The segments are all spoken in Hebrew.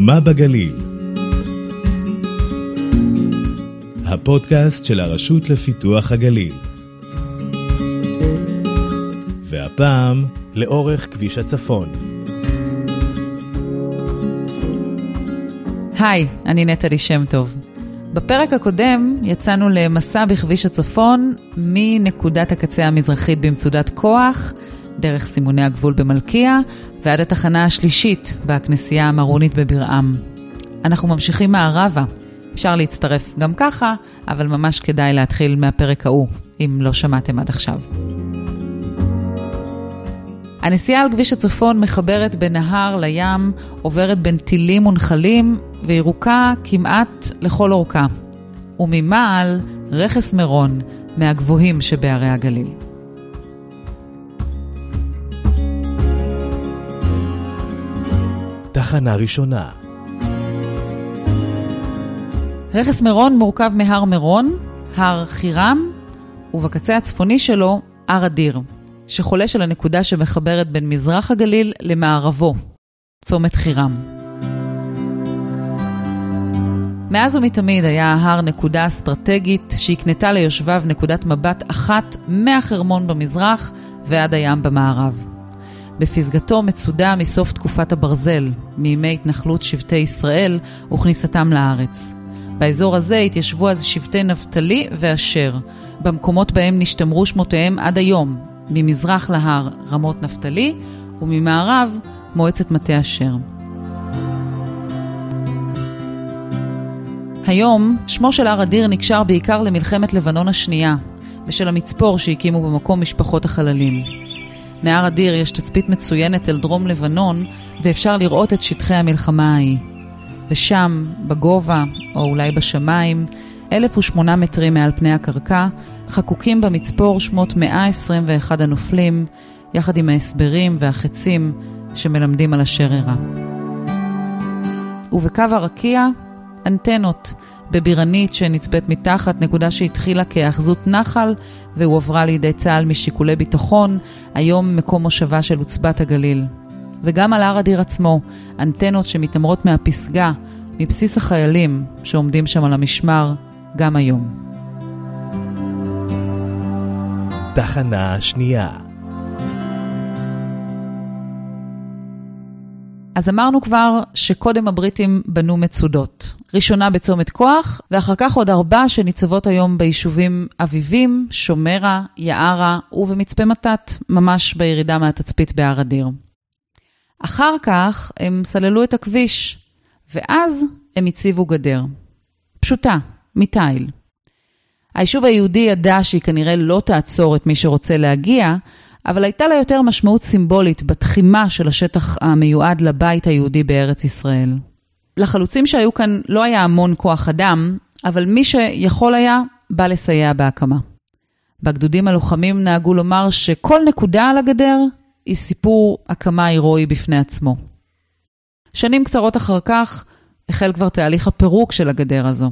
מה בגליל? הפודקאסט של הרשות לפיתוח הגליל. והפעם, לאורך כביש הצפון. היי, אני נטלי שם טוב. בפרק הקודם יצאנו למסע בכביש הצפון מנקודת הקצה המזרחית במצודת כוח, דרך סימוני הגבול במלכיה, ועד התחנה השלישית בכנסייה המרונית בברעם. אנחנו ממשיכים מערבה. אפשר להצטרף גם ככה, אבל ממש כדאי להתחיל מהפרק ההוא, אם לא שמעתם עד עכשיו. הנסיעה על כביש הצפון מחברת בין נהר לים, עוברת בין טילים ונחלים, וירוקה כמעט לכל אורכה. וממעל, רכס מירון, מהגבוהים שבערי הגליל. תחנה ראשונה. רכס מירון מורכב מהר מירון, הר חירם, ובקצה הצפוני שלו, הר אדיר, שחולש על הנקודה שמחברת בין מזרח הגליל למערבו, צומת חירם. מאז ומתמיד היה ההר נקודה אסטרטגית שהקנתה ליושביו נקודת מבט אחת מהחרמון במזרח ועד הים במערב. בפסגתו מצודה מסוף תקופת הברזל, מימי התנחלות שבטי ישראל וכניסתם לארץ. באזור הזה התיישבו אז שבטי נפתלי ואשר, במקומות בהם נשתמרו שמותיהם עד היום, ממזרח להר רמות נפתלי וממערב מועצת מטה אשר. היום, שמו של הר אדיר נקשר בעיקר למלחמת לבנון השנייה, בשל המצפור שהקימו במקום משפחות החללים. מהר אדיר יש תצפית מצוינת אל דרום לבנון, ואפשר לראות את שטחי המלחמה ההיא. ושם, בגובה, או אולי בשמיים, 1,008 מטרים מעל פני הקרקע, חקוקים במצפור שמות 121 הנופלים, יחד עם ההסברים והחצים שמלמדים על אשר אירע. ובקו הרקיע, אנטנות, בבירנית שנצפית מתחת, נקודה שהתחילה כהאחזות נחל והועברה לידי צה"ל משיקולי ביטחון, היום מקום מושבה של עוצבת הגליל. וגם על הר אדיר עצמו, אנטנות שמתעמרות מהפסגה, מבסיס החיילים שעומדים שם על המשמר, גם היום. תחנה שנייה. אז אמרנו כבר שקודם הבריטים בנו מצודות. ראשונה בצומת כוח, ואחר כך עוד ארבע שניצבות היום ביישובים אביבים, שומרה, יערה ובמצפה מתת, ממש בירידה מהתצפית בהר אדיר. אחר כך הם סללו את הכביש, ואז הם הציבו גדר. פשוטה, מתיל. היישוב היהודי ידע שהיא כנראה לא תעצור את מי שרוצה להגיע, אבל הייתה לה יותר משמעות סימבולית בתחימה של השטח המיועד לבית היהודי בארץ ישראל. לחלוצים שהיו כאן לא היה המון כוח אדם, אבל מי שיכול היה, בא לסייע בהקמה. בגדודים הלוחמים נהגו לומר שכל נקודה על הגדר היא סיפור הקמה הירואי בפני עצמו. שנים קצרות אחר כך החל כבר תהליך הפירוק של הגדר הזו.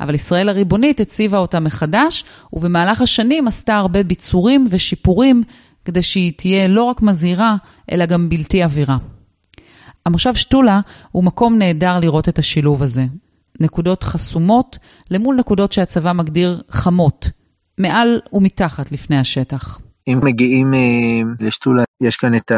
אבל ישראל הריבונית הציבה אותה מחדש, ובמהלך השנים עשתה הרבה ביצורים ושיפורים כדי שהיא תהיה לא רק מזהירה, אלא גם בלתי עבירה. המושב שתולה הוא מקום נהדר לראות את השילוב הזה. נקודות חסומות למול נקודות שהצבא מגדיר חמות, מעל ומתחת לפני השטח. אם מגיעים אה, לשתולה, יש כאן את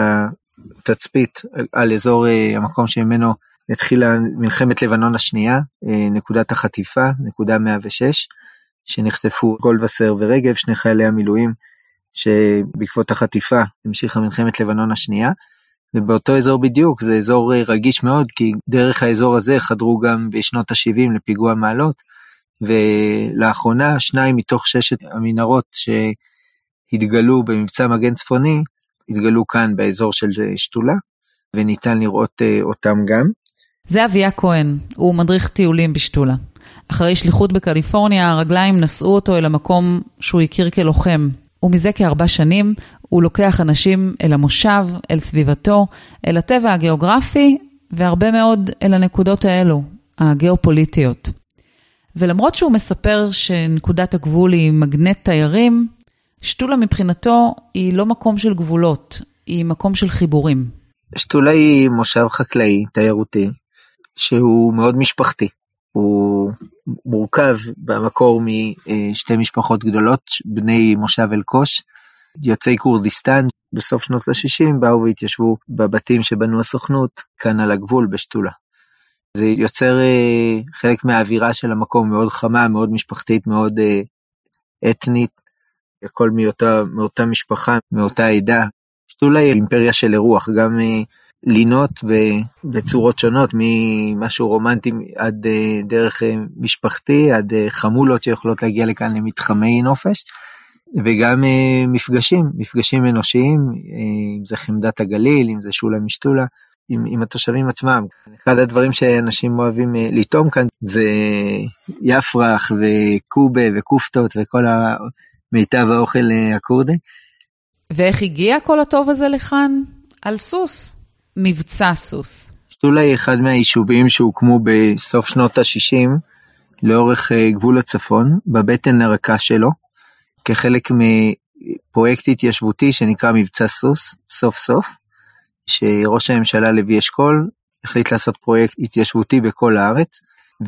התצפית על אזור אה, המקום שממנו התחילה מלחמת לבנון השנייה, אה, נקודת החטיפה, נקודה 106, שנחטפו גולדווסר ורגב, שני חיילי המילואים, שבעקבות החטיפה המשיכה מלחמת לבנון השנייה. ובאותו אזור בדיוק זה אזור רגיש מאוד כי דרך האזור הזה חדרו גם בשנות ה-70 לפיגוע מעלות ולאחרונה שניים מתוך ששת המנהרות שהתגלו במבצע מגן צפוני התגלו כאן באזור של שתולה וניתן לראות אותם גם. זה אביה כהן, הוא מדריך טיולים בשתולה. אחרי שליחות בקליפורניה, הרגליים נשאו אותו אל המקום שהוא הכיר כלוחם. ומזה כארבע שנים הוא לוקח אנשים אל המושב, אל סביבתו, אל הטבע הגיאוגרפי, והרבה מאוד אל הנקודות האלו, הגיאופוליטיות. ולמרות שהוא מספר שנקודת הגבול היא מגנט תיירים, שתולה מבחינתו היא לא מקום של גבולות, היא מקום של חיבורים. שתולה היא מושב חקלאי, תיירותי, שהוא מאוד משפחתי. הוא מורכב במקור משתי משפחות גדולות, בני מושב אלקוש, יוצאי כורדיסטן, בסוף שנות ה-60 באו והתיישבו בבתים שבנו הסוכנות, כאן על הגבול בשתולה. זה יוצר אה, חלק מהאווירה של המקום, מאוד חמה, מאוד משפחתית, מאוד אה, אתנית, הכל מאותה, מאותה משפחה, מאותה עדה. שתולה היא אימפריה של אירוח, גם אה, לינות בצורות שונות, ממשהו רומנטי עד דרך משפחתי, עד חמולות שיכולות להגיע לכאן למתחמי נופש. וגם מפגשים, מפגשים אנושיים, אם זה חמדת הגליל, אם זה שולה משתולה, עם, עם התושבים עצמם. אחד הדברים שאנשים אוהבים אה, לטעום כאן זה יפרח וקובה וכופתות וכל מיטב האוכל אה, הכורדי. ואיך הגיע כל הטוב הזה לכאן? על סוס, מבצע סוס. שתולה היא אחד מהיישובים שהוקמו בסוף שנות ה-60 לאורך אה, גבול הצפון, בבטן הרכה שלו, כחלק מפרויקט התיישבותי שנקרא מבצע סוס, סוף סוף. שראש הממשלה לוי אשכול החליט לעשות פרויקט התיישבותי בכל הארץ,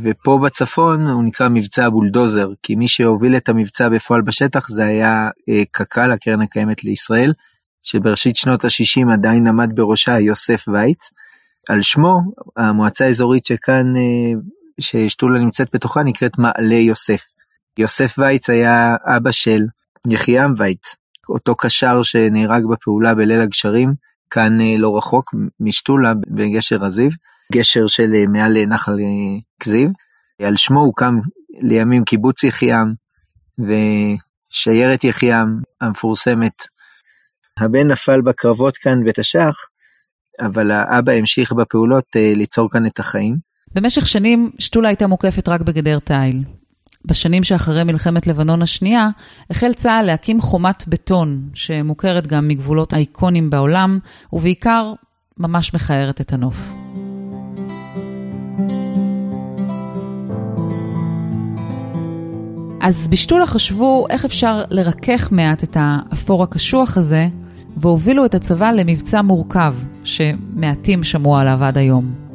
ופה בצפון הוא נקרא מבצע בולדוזר, כי מי שהוביל את המבצע בפועל בשטח זה היה אה, קק"ל, הקרן הקיימת לישראל, שבראשית שנות ה-60 עדיין עמד בראשה יוסף וייץ. על שמו, המועצה האזורית שכאן, אה, ששתולה נמצאת בתוכה, נקראת מעלה יוסף. יוסף וייץ היה אבא של יחיעם וייץ, אותו קשר שנהרג בפעולה בליל הגשרים, כאן אה, לא רחוק משתולה בגשר הזיו, גשר של אה, מעל נחל כזיב. על שמו הוקם לימים קיבוץ יחיעם ושיירת יחיעם המפורסמת. הבן נפל בקרבות כאן בתש"ח, אבל האבא המשיך בפעולות ליצור כאן את החיים. במשך שנים שתולה הייתה מוקפת רק בגדר תיל. בשנים שאחרי מלחמת לבנון השנייה, החל צה"ל להקים חומת בטון, שמוכרת גם מגבולות אייקונים בעולם, ובעיקר ממש מכערת את הנוף. אז בשתולה חשבו איך אפשר לרכך מעט את האפור הקשוח הזה, והובילו את הצבא למבצע מורכב, שמעטים שמעו עליו עד היום.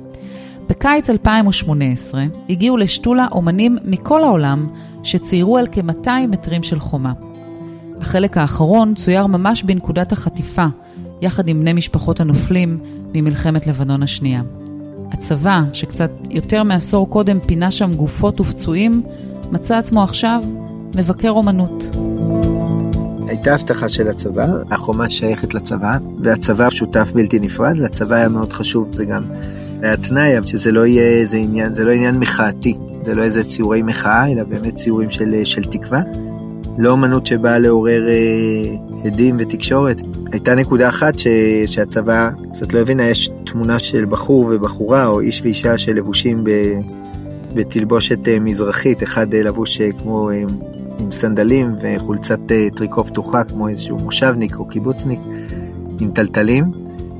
בקיץ 2018 הגיעו לשתולה אומנים מכל העולם שציירו על כ-200 מטרים של חומה. החלק האחרון צויר ממש בנקודת החטיפה, יחד עם בני משפחות הנופלים ממלחמת לבנון השנייה. הצבא, שקצת יותר מעשור קודם פינה שם גופות ופצועים, מצא עצמו עכשיו מבקר אומנות. הייתה הבטחה של הצבא, החומה שייכת לצבא, והצבא שותף בלתי נפרד, לצבא היה מאוד חשוב, זה גם התנאי, שזה לא יהיה איזה עניין, זה לא עניין מחאתי, זה לא איזה ציורי מחאה, אלא באמת ציורים של, של תקווה. לא אמנות שבאה לעורר אה, הדים ותקשורת. הייתה נקודה אחת ש, שהצבא קצת לא הבינה, יש תמונה של בחור ובחורה, או איש ואישה שלבושים ב, בתלבושת אה, מזרחית, אחד אה, לבוש אה, כמו אה, עם סנדלים וחולצת אה, טריקו פתוחה, כמו איזשהו מושבניק או קיבוצניק, עם טלטלים.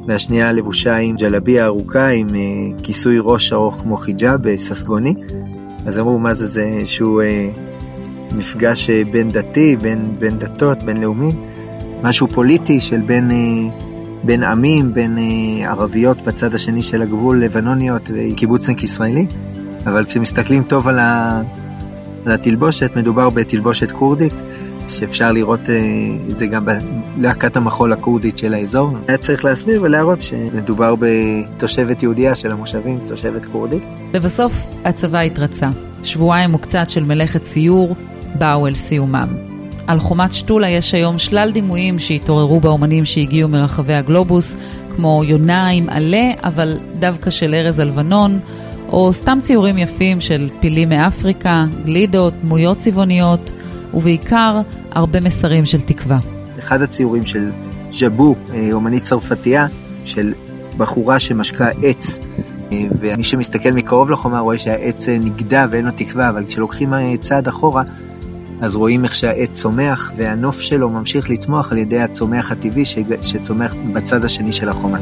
והשנייה לבושה עם ג'לביה ארוכה עם uh, כיסוי ראש ארוך כמו חיג'אב אה, ססגוני. אז אמרו מה זה זה איזשהו uh, מפגש בין דתי, בין, בין דתות, בין לאומים, משהו פוליטי של בין, uh, בין עמים, בין uh, ערביות בצד השני של הגבול, לבנוניות וקיבוצניק ישראלי. אבל כשמסתכלים טוב על, ה, על התלבושת, מדובר בתלבושת כורדית. שאפשר לראות אה, את זה גם בלהקת המחול הכורדית של האזור. היה צריך להסביר ולהראות שמדובר בתושבת יהודייה של המושבים, תושבת כורדית. לבסוף, הצבא התרצה. שבועיים וקצת של מלאכת ציור באו אל סיומם. על חומת שתולה יש היום שלל דימויים שהתעוררו באומנים שהגיעו מרחבי הגלובוס, כמו יונה עם עלה, אבל דווקא של ארז הלבנון, או סתם ציורים יפים של פילים מאפריקה, גלידות, דמויות צבעוניות, ובעיקר הרבה מסרים של תקווה. אחד הציורים של ז'בו, אה, אומנית צרפתייה, של בחורה שמשקה עץ, אה, ומי שמסתכל מקרוב לחומה רואה שהעץ אה, נגדע ואין לו תקווה, אבל כשלוקחים צעד אחורה, אז רואים איך שהעץ צומח, והנוף שלו ממשיך לצמוח על ידי הצומח הטבעי שצומח בצד השני של החומה.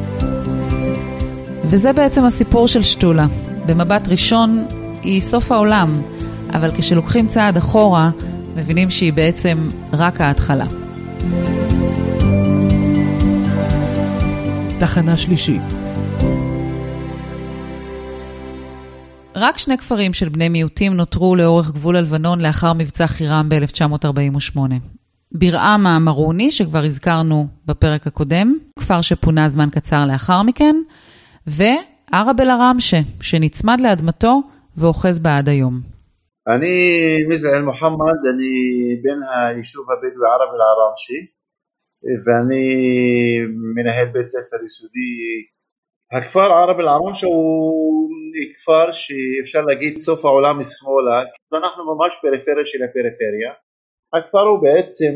וזה בעצם הסיפור של שתולה. במבט ראשון היא סוף העולם, אבל כשלוקחים צעד אחורה, מבינים שהיא בעצם רק ההתחלה. תחנה שלישית רק שני כפרים של בני מיעוטים נותרו לאורך גבול הלבנון לאחר מבצע חירם ב-1948. ברעם המרוני, שכבר הזכרנו בפרק הקודם, כפר שפונה זמן קצר לאחר מכן, וערב אל-עראמשה, שנצמד לאדמתו ואוחז בה עד היום. אני מזעל מוחמד, אני בן היישוב הבדואי ערב אל-עראמשה, ואני מנהל בית ספר יסודי. הכפר ערב אל-עראמשה הוא כפר שאפשר להגיד סוף העולם משמאלה, אנחנו ממש פריפריה של הפריפריה. הכפר הוא בעצם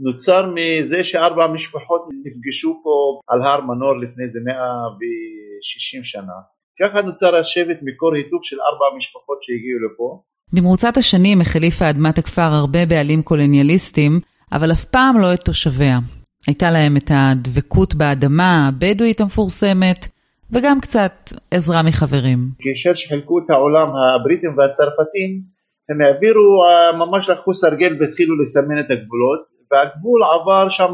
נוצר מזה שארבע משפחות נפגשו פה על הר מנור לפני איזה 160 שנה. ככה נוצר השבט מקור היתוך של ארבע משפחות שהגיעו לפה. במרוצת השנים החליפה אדמת הכפר הרבה בעלים קולוניאליסטים, אבל אף פעם לא את תושביה. הייתה להם את הדבקות באדמה הבדואית המפורסמת, וגם קצת עזרה מחברים. כאשר שחילקו את העולם הבריטים והצרפתים, הם העבירו, אה, ממש לקחו סרגל והתחילו לסמן את הגבולות, והגבול עבר שם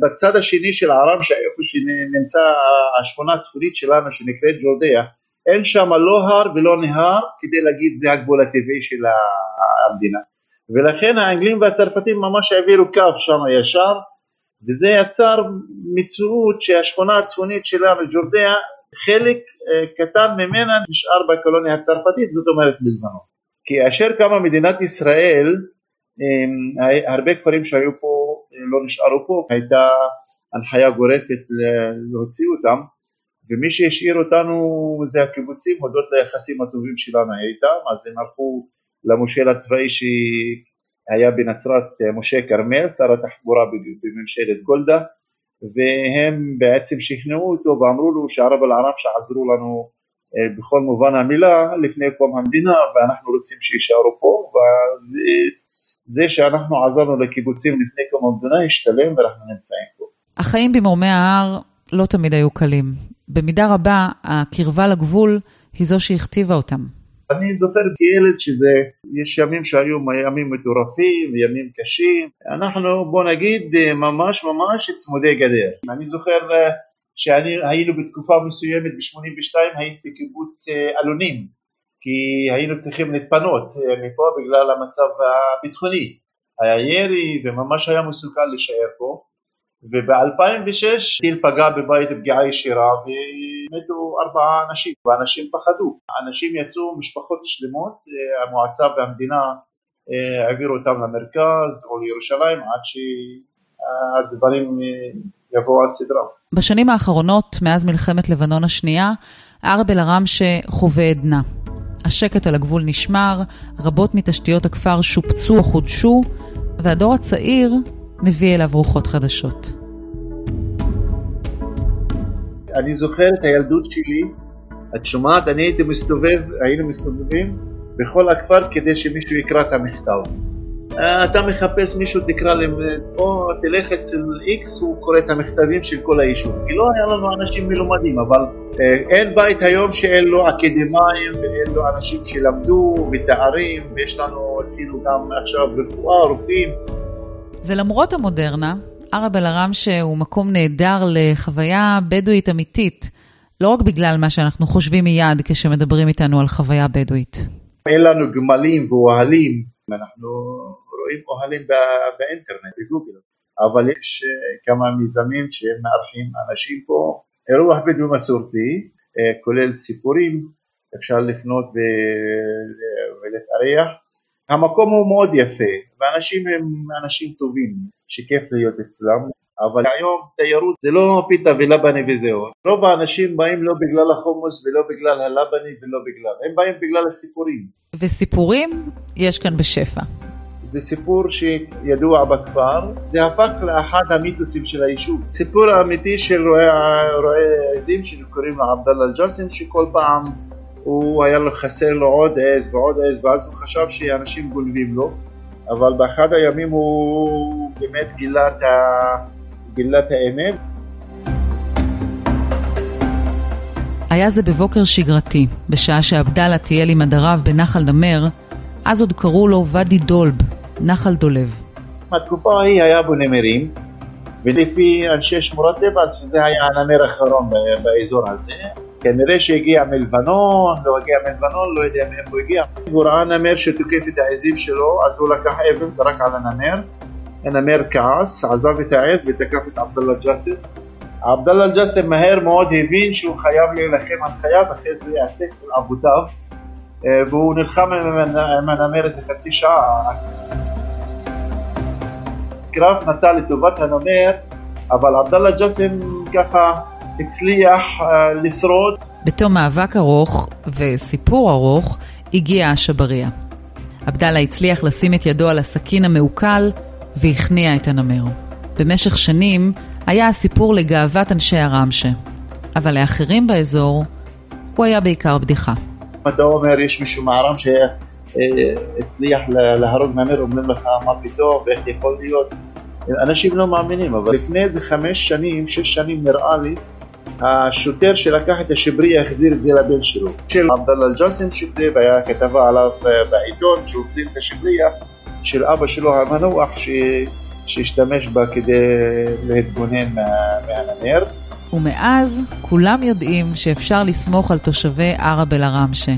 בצד השני של הערם, איפה שנמצא השכונה הצפונית שלנו שנקראת ג'ורדיה, אין שם לא הר ולא נהר כדי להגיד זה הגבול הטבעי של המדינה. ולכן האנגלים והצרפתים ממש העבירו קו שם ישר, וזה יצר מציאות שהשכונה הצפונית שלנו, ג'ורדיה, חלק אה, קטן ממנה נשאר בקולוניה הצרפתית, זאת אומרת בלבנון. כי אשר קמה מדינת ישראל, הרבה כפרים שהיו פה לא נשארו פה, הייתה הנחיה גורפת להוציא אותם, ומי שהשאיר אותנו זה הקיבוצים הודות ליחסים הטובים שלנו איתם, אז הם הלכו למושל הצבאי שהיה בנצרת, משה כרמל, שר התחבורה בממשלת גולדה, והם בעצם שכנעו אותו ואמרו לו שערב אל-ערב שעזרו לנו אה, בכל מובן המילה לפני קום המדינה ואנחנו רוצים שיישארו פה וזה שאנחנו עזרנו לקיבוצים לפני קום המדינה השתלם ואנחנו נמצאים פה. החיים במרומי ההר לא תמיד היו קלים. במידה רבה הקרבה לגבול היא זו שהכתיבה אותם. אני זוכר כילד שזה, יש ימים שהיו ימים מטורפים, ימים קשים, אנחנו בוא נגיד ממש ממש צמודי גדר. אני זוכר שהיינו בתקופה מסוימת ב-82 הייתי בקיבוץ אה, אלונים כי היינו צריכים להתפנות אה, מפה בגלל המצב הביטחוני. היה ירי וממש היה מסוכן להישאר פה. וב-2006 טיל פגע בבית פגיעה ישירה ומתו ארבעה אנשים ואנשים פחדו. אנשים יצאו משפחות שלמות אה, המועצה והמדינה העבירו אותם למרכז או לירושלים עד שהדברים יבואו על סדרם. בשנים האחרונות, מאז מלחמת לבנון השנייה, ערב אל-עראמשה חווה עדנה. השקט על הגבול נשמר, רבות מתשתיות הכפר שופצו או חודשו, והדור הצעיר מביא אליו רוחות חדשות. אני זוכר את הילדות שלי, את שומעת, אני הייתי מסתובב, היינו מסתובבים בכל הכפר כדי שמישהו יקרא את המכתב. אה, אתה מחפש מישהו תקרא להם, או תלך אצל איקס הוא קורא את המכתבים של כל היישוב. כי לא היה לנו אנשים מלומדים אבל אה, אין בית היום שאין לו אקדמאים ואין לו אנשים שלמדו ותארים ויש לנו אפילו גם עכשיו רפואה, רופאים. ולמרות המודרנה, ערב אל-עראמשה הוא מקום נהדר לחוויה בדואית אמיתית לא רק בגלל מה שאנחנו חושבים מיד כשמדברים איתנו על חוויה בדואית. אין לנו גמלים ואוהלים. אנחנו רואים אוהלים באינטרנט, בגוגל, אבל יש אה, כמה מיזמים שהם מארחים אנשים פה, אירוע בדואי מסורתי, אה, כולל סיפורים, אפשר לפנות ולהתארח. המקום הוא מאוד יפה, ואנשים הם אנשים טובים, שכיף להיות אצלם, אבל היום תיירות זה לא פיתה ולבני וזהו. רוב האנשים באים לא בגלל החומוס ולא בגלל הלבני ולא בגלל, הם באים בגלל הסיפורים. וסיפורים יש כאן בשפע. זה סיפור שידוע בכפר, זה הפך לאחד המיתוסים של היישוב. סיפור האמיתי של רועה עזים שקוראים לו עבדאללה אל-ג'אסם שכל פעם הוא היה לו חסר לו עוד עז ועוד עז ואז הוא חשב שאנשים גונבים לו אבל באחד הימים הוא באמת גילה את, ה... גילה את האמת. היה זה בבוקר שגרתי, בשעה שעבדאללה טייל עם הדריו בנחל נמר, אז עוד קראו לו ואדי דולב, נחל דולב. בתקופה ההיא היה בו נמרים, ולפי אנשי שמורת טבע, זה היה הנמר האחרון באזור הזה. כנראה שהגיע מלבנון, לא הגיע מלבנון, לא יודע מאיפה הוא הגיע. הוא ראה נמר שתוקף את העזים שלו, אז הוא לקח אבן, זרק על הנמר. הנמר כעס, עזב את העז ותקף את עבדאללה ג'אסם. עבדאללה ג'אסם מהר מאוד הבין שהוא חייב להילחם על חייו, אחרת הוא יעשה את אבותיו. אה, והוא נלחם עם הנמר איזה חצי שעה. הקרב נטה לטובת הנמר, אבל עבדאללה ג'אסם ככה הצליח אה, לשרוד. בתום מאבק ארוך וסיפור ארוך, הגיע השבריה. עבדאללה הצליח לשים את ידו על הסכין המעוקל והכניע את הנמר. במשך שנים היה הסיפור לגאוות אנשי הרמשה, אבל לאחרים באזור הוא היה בעיקר בדיחה. אתה אומר יש מישהו מהרם שהצליח להרוג נמר, אומרים לך מה פתאום ואיך יכול להיות. אנשים לא מאמינים, אבל לפני איזה חמש שנים, שש שנים נראה לי, השוטר שלקח את השברי החזיר את זה לבן שלו. של עבדאללה אל-ג'אסם שזה, והיה כתבה עליו אה, בעיתון שהוא החזיר את השברייה של אבא שלו המנוח ש... שהשתמש בה כדי להתגונן מה... מהנמר. ומאז כולם יודעים שאפשר לסמוך על תושבי ערב אל-עראמשה,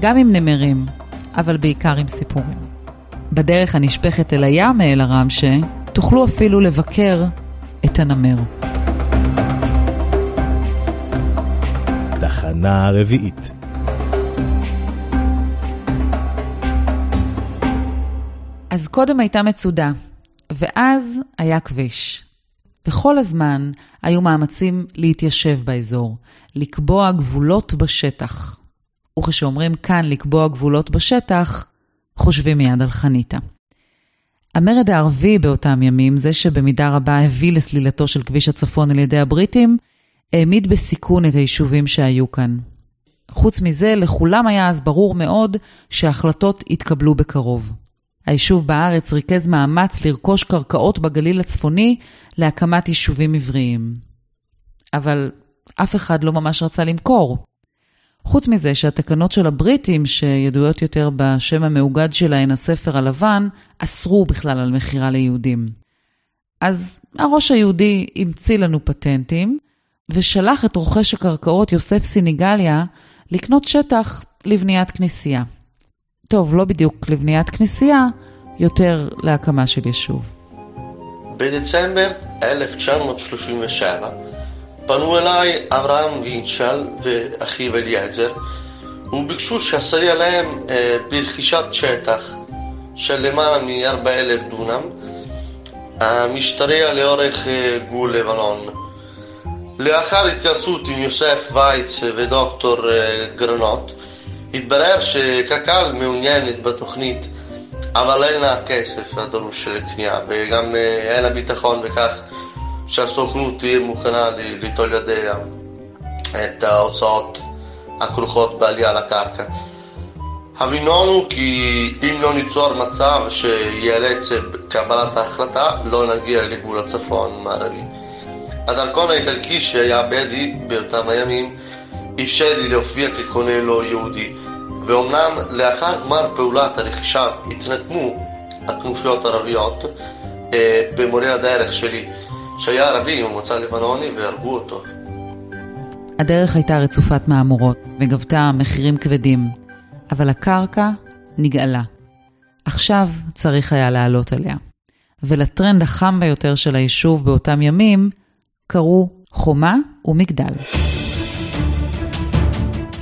גם עם נמרים, אבל בעיקר עם סיפורים. בדרך הנשפכת אל הים מאל-עראמשה, תוכלו אפילו לבקר את הנמר. תחנה רביעית אז קודם הייתה מצודה, ואז היה כביש. וכל הזמן היו מאמצים להתיישב באזור, לקבוע גבולות בשטח. וכשאומרים כאן לקבוע גבולות בשטח, חושבים מיד על חניתה. המרד הערבי באותם ימים, זה שבמידה רבה הביא לסלילתו של כביש הצפון על ידי הבריטים, העמיד בסיכון את היישובים שהיו כאן. חוץ מזה, לכולם היה אז ברור מאוד שההחלטות יתקבלו בקרוב. היישוב בארץ ריכז מאמץ לרכוש קרקעות בגליל הצפוני להקמת יישובים עבריים. אבל אף אחד לא ממש רצה למכור. חוץ מזה שהתקנות של הבריטים, שידועות יותר בשם המאוגד שלהן, הספר הלבן, אסרו בכלל על מכירה ליהודים. אז הראש היהודי המציא לנו פטנטים, ושלח את רוכש הקרקעות יוסף סיניגליה לקנות שטח לבניית כנסייה. טוב, לא בדיוק לבניית כנסייה, יותר להקמה של יישוב. בדצמבר 1937 פנו אליי אברהם וינצ'ל ואחיו אליעזר וביקשו שאסייע להם אה, ברכישת שטח של למעלה מ-4,000 דונם המשתרע לאורך אה, גבול לבנון. לאחר התייעצות עם יוסף וייץ ודוקטור אה, גרנות התברר שקק"ל מעוניינת בתוכנית אבל אין לה כסף הדרוש לקנייה וגם אין לה ביטחון בכך שהסוכנות תהיה מוכנה ליטול ידיה את ההוצאות הכרוכות בעלייה לקרקע. הבינונו כי אם לא ניצור מצב שיאלץ קבלת ההחלטה, לא נגיע לגבול הצפון המערבי. הדרכון האיטלקי שהיה בידי באותם הימים אפשר לי להופיע כקונה לא יהודי, ואומנם לאחר גמר פעולת הרכישה התנקמו הכנופיות הערביות אה, במורה הדרך שלי שהיה ערבי ממוצא לבנוני והרגו אותו. הדרך הייתה רצופת מהמורות וגבתה מחירים כבדים, אבל הקרקע נגאלה. עכשיו צריך היה לעלות עליה. ולטרנד החם ביותר של היישוב באותם ימים קראו חומה ומגדל.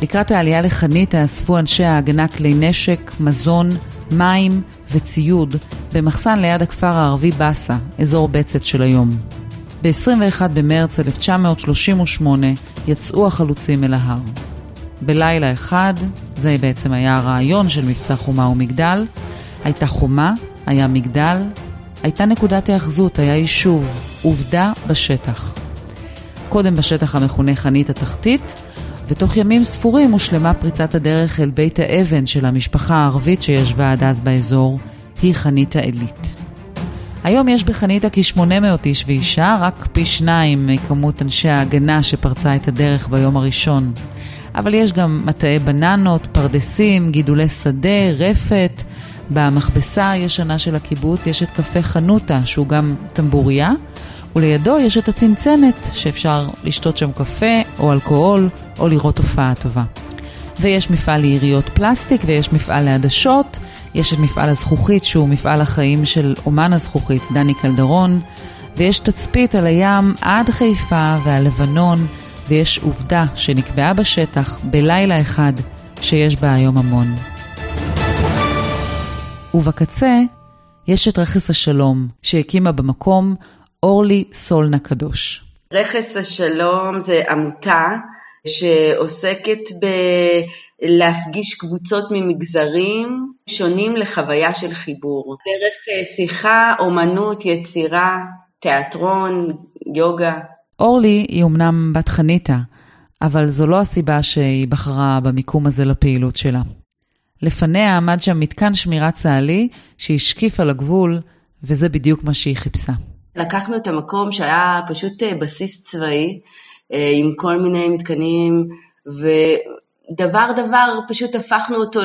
לקראת העלייה לחניתה אספו אנשי ההגנה כלי נשק, מזון, מים וציוד במחסן ליד הכפר הערבי באסה, אזור בצת של היום. ב-21 במרץ 1938 יצאו החלוצים אל ההר. בלילה אחד, זה בעצם היה הרעיון של מבצע חומה ומגדל, הייתה חומה, היה מגדל, הייתה נקודת היאחזות, היה יישוב, עובדה בשטח. קודם בשטח המכונה חנית התחתית, ותוך ימים ספורים הושלמה פריצת הדרך אל בית האבן של המשפחה הערבית שישבה עד אז באזור, היא חנית העילית. היום יש בחניתה כ-800 איש ואישה, רק פי שניים מכמות אנשי ההגנה שפרצה את הדרך ביום הראשון. אבל יש גם מטעי בננות, פרדסים, גידולי שדה, רפת. במכבסה הישנה של הקיבוץ יש את קפה חנותה, שהוא גם טמבוריה, ולידו יש את הצנצנת, שאפשר לשתות שם קפה או אלכוהול, או לראות הופעה טובה. ויש מפעל ליריות פלסטיק ויש מפעל לעדשות, יש את מפעל הזכוכית שהוא מפעל החיים של אומן הזכוכית, דני קלדרון, ויש תצפית על הים עד חיפה ועל לבנון, ויש עובדה שנקבעה בשטח בלילה אחד שיש בה היום המון. ובקצה יש את רכס השלום שהקימה במקום אורלי סולנה קדוש. רכס השלום זה עמותה שעוסקת בלהפגיש קבוצות ממגזרים שונים לחוויה של חיבור. דרך אה, שיחה, אומנות, יצירה, תיאטרון, יוגה. אורלי היא אמנם בת חניתה, אבל זו לא הסיבה שהיא בחרה במיקום הזה לפעילות שלה. לפניה עמד שם מתקן שמירה צה"לי שהשקיף על הגבול, וזה בדיוק מה שהיא חיפשה. לקחנו את המקום שהיה פשוט אה, בסיס צבאי, אה, עם כל מיני מתקנים, ודבר דבר פשוט הפכנו אותו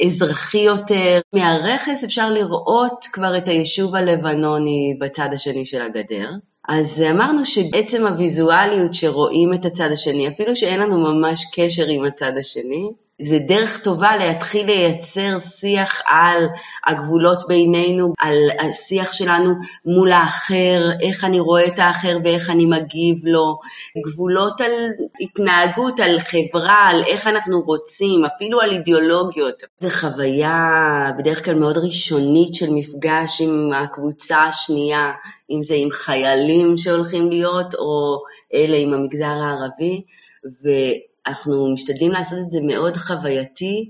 לאזרחי יותר. מהרכס אפשר לראות כבר את היישוב הלבנוני בצד השני של הגדר. אז אמרנו שבעצם הוויזואליות שרואים את הצד השני, אפילו שאין לנו ממש קשר עם הצד השני, זה דרך טובה להתחיל לייצר שיח על הגבולות בינינו, על השיח שלנו מול האחר, איך אני רואה את האחר ואיך אני מגיב לו, גבולות על התנהגות, על חברה, על איך אנחנו רוצים, אפילו על אידיאולוגיות. זו חוויה בדרך כלל מאוד ראשונית של מפגש עם הקבוצה השנייה, אם זה עם חיילים שהולכים להיות או אלה עם המגזר הערבי. ו... אנחנו משתדלים לעשות את זה מאוד חווייתי,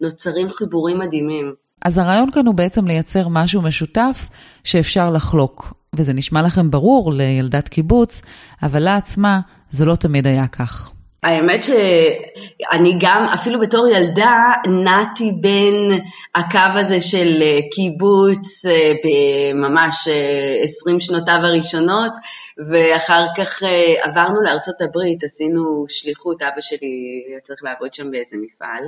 נוצרים חיבורים מדהימים. אז הרעיון כאן הוא בעצם לייצר משהו משותף שאפשר לחלוק. וזה נשמע לכם ברור לילדת קיבוץ, אבל לה עצמה זה לא תמיד היה כך. האמת שאני גם, אפילו בתור ילדה, נעתי בין הקו הזה של קיבוץ אה, בממש 20 אה, שנותיו הראשונות, ואחר כך אה, עברנו לארצות הברית, עשינו שליחות, אבא שלי היה צריך לעבוד שם באיזה מפעל.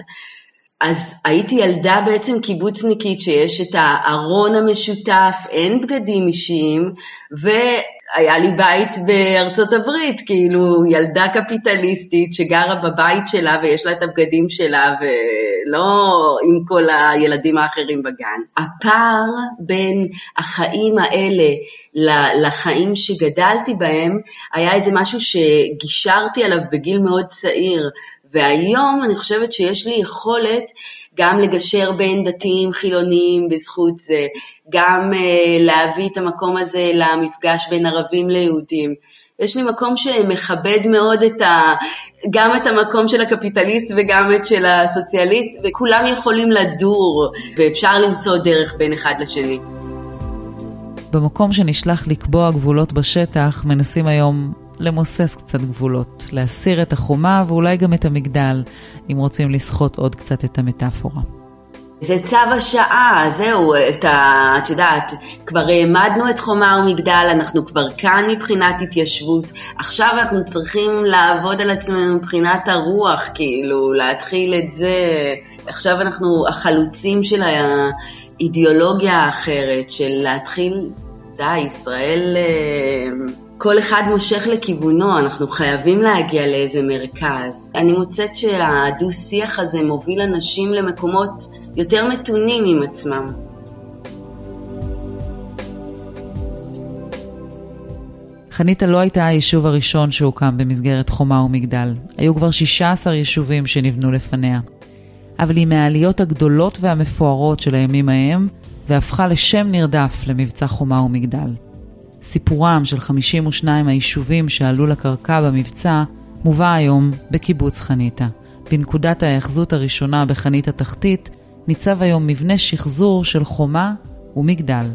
אז הייתי ילדה בעצם קיבוצניקית שיש את הארון המשותף, אין בגדים אישיים, והיה לי בית בארצות הברית, כאילו ילדה קפיטליסטית שגרה בבית שלה ויש לה את הבגדים שלה ולא עם כל הילדים האחרים בגן. הפער בין החיים האלה לחיים שגדלתי בהם היה איזה משהו שגישרתי עליו בגיל מאוד צעיר. והיום אני חושבת שיש לי יכולת גם לגשר בין דתיים חילוניים בזכות זה, גם uh, להביא את המקום הזה למפגש בין ערבים ליהודים. יש לי מקום שמכבד מאוד את ה... גם את המקום של הקפיטליסט וגם את של הסוציאליסט, וכולם יכולים לדור, ואפשר למצוא דרך בין אחד לשני. במקום שנשלח לקבוע גבולות בשטח, מנסים היום למוסס קצת גבולות, להסיר את החומה ואולי גם את המגדל, אם רוצים לסחוט עוד קצת את המטאפורה. זה צו השעה, זהו, את ה... את יודעת, כבר העמדנו את חומה ומגדל, אנחנו כבר כאן מבחינת התיישבות, עכשיו אנחנו צריכים לעבוד על עצמנו מבחינת הרוח, כאילו, להתחיל את זה, עכשיו אנחנו החלוצים של האידיאולוגיה האחרת, של להתחיל, די, ישראל... כל אחד מושך לכיוונו, אנחנו חייבים להגיע לאיזה מרכז. אני מוצאת שהדו-שיח הזה מוביל אנשים למקומות יותר מתונים עם עצמם. חניתה לא הייתה היישוב הראשון שהוקם במסגרת חומה ומגדל. היו כבר 16 יישובים שנבנו לפניה. אבל היא מהעליות הגדולות והמפוארות של הימים ההם, והפכה לשם נרדף למבצע חומה ומגדל. סיפורם של 52 היישובים שעלו לקרקע במבצע מובא היום בקיבוץ חניתה. בנקודת ההאחזות הראשונה בחנית התחתית ניצב היום מבנה שחזור של חומה ומגדל.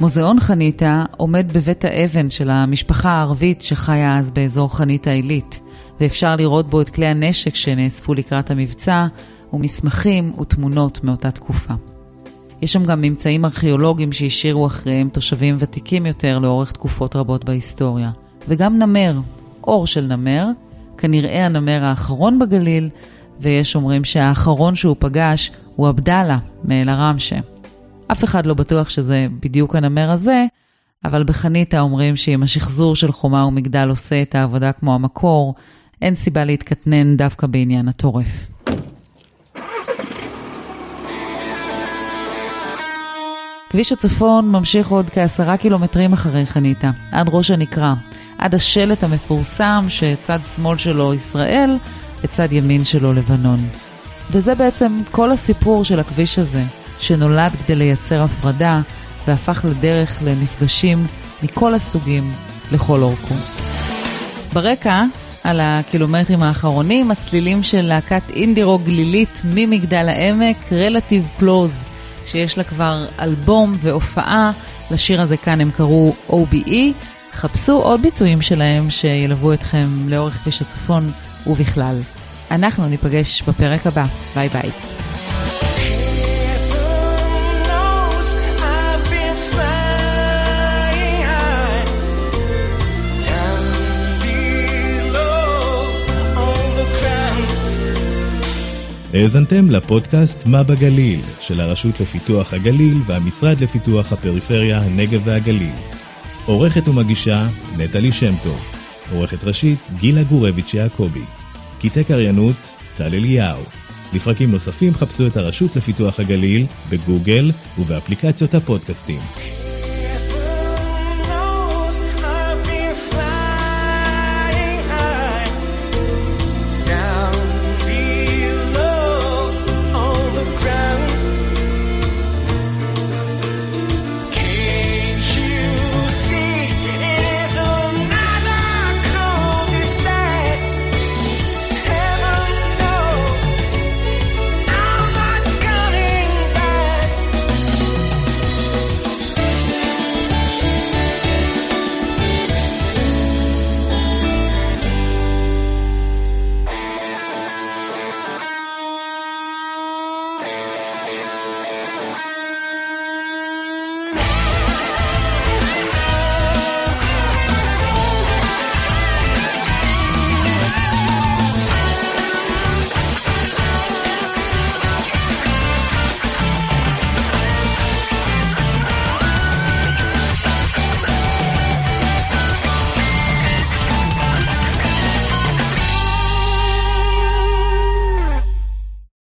מוזיאון חניתה עומד בבית האבן של המשפחה הערבית שחיה אז באזור חניתה עילית, ואפשר לראות בו את כלי הנשק שנאספו לקראת המבצע, ומסמכים ותמונות מאותה תקופה. יש שם גם ממצאים ארכיאולוגיים שהשאירו אחריהם תושבים ותיקים יותר לאורך תקופות רבות בהיסטוריה. וגם נמר, אור של נמר, כנראה הנמר האחרון בגליל, ויש אומרים שהאחרון שהוא פגש הוא עבדאללה מאל-עראמשה. אף אחד לא בטוח שזה בדיוק הנמר הזה, אבל בחניתה אומרים שאם השחזור של חומה ומגדל עושה את העבודה כמו המקור, אין סיבה להתקטנן דווקא בעניין התורף. כביש הצפון ממשיך עוד כעשרה קילומטרים אחרי חניתה, עד ראש הנקרה, עד השלט המפורסם שצד שמאל שלו ישראל וצד ימין שלו לבנון. וזה בעצם כל הסיפור של הכביש הזה, שנולד כדי לייצר הפרדה והפך לדרך למפגשים מכל הסוגים לכל אורכו. ברקע, על הקילומטרים האחרונים, הצלילים של להקת אינדירו גלילית ממגדל העמק, Relative Close, שיש לה כבר אלבום והופעה, לשיר הזה כאן הם קראו OBE. חפשו עוד ביצועים שלהם שילוו אתכם לאורך כביש הצפון ובכלל. אנחנו ניפגש בפרק הבא. ביי ביי. האזנתם לפודקאסט מה בגליל של הרשות לפיתוח הגליל והמשרד לפיתוח הפריפריה, הנגב והגליל. עורכת ומגישה נטלי שם טוב. עורכת ראשית גילה גורביץ' יעקבי. קטעי קריינות טל אליהו. לפרקים נוספים חפשו את הרשות לפיתוח הגליל בגוגל ובאפליקציות הפודקאסטים.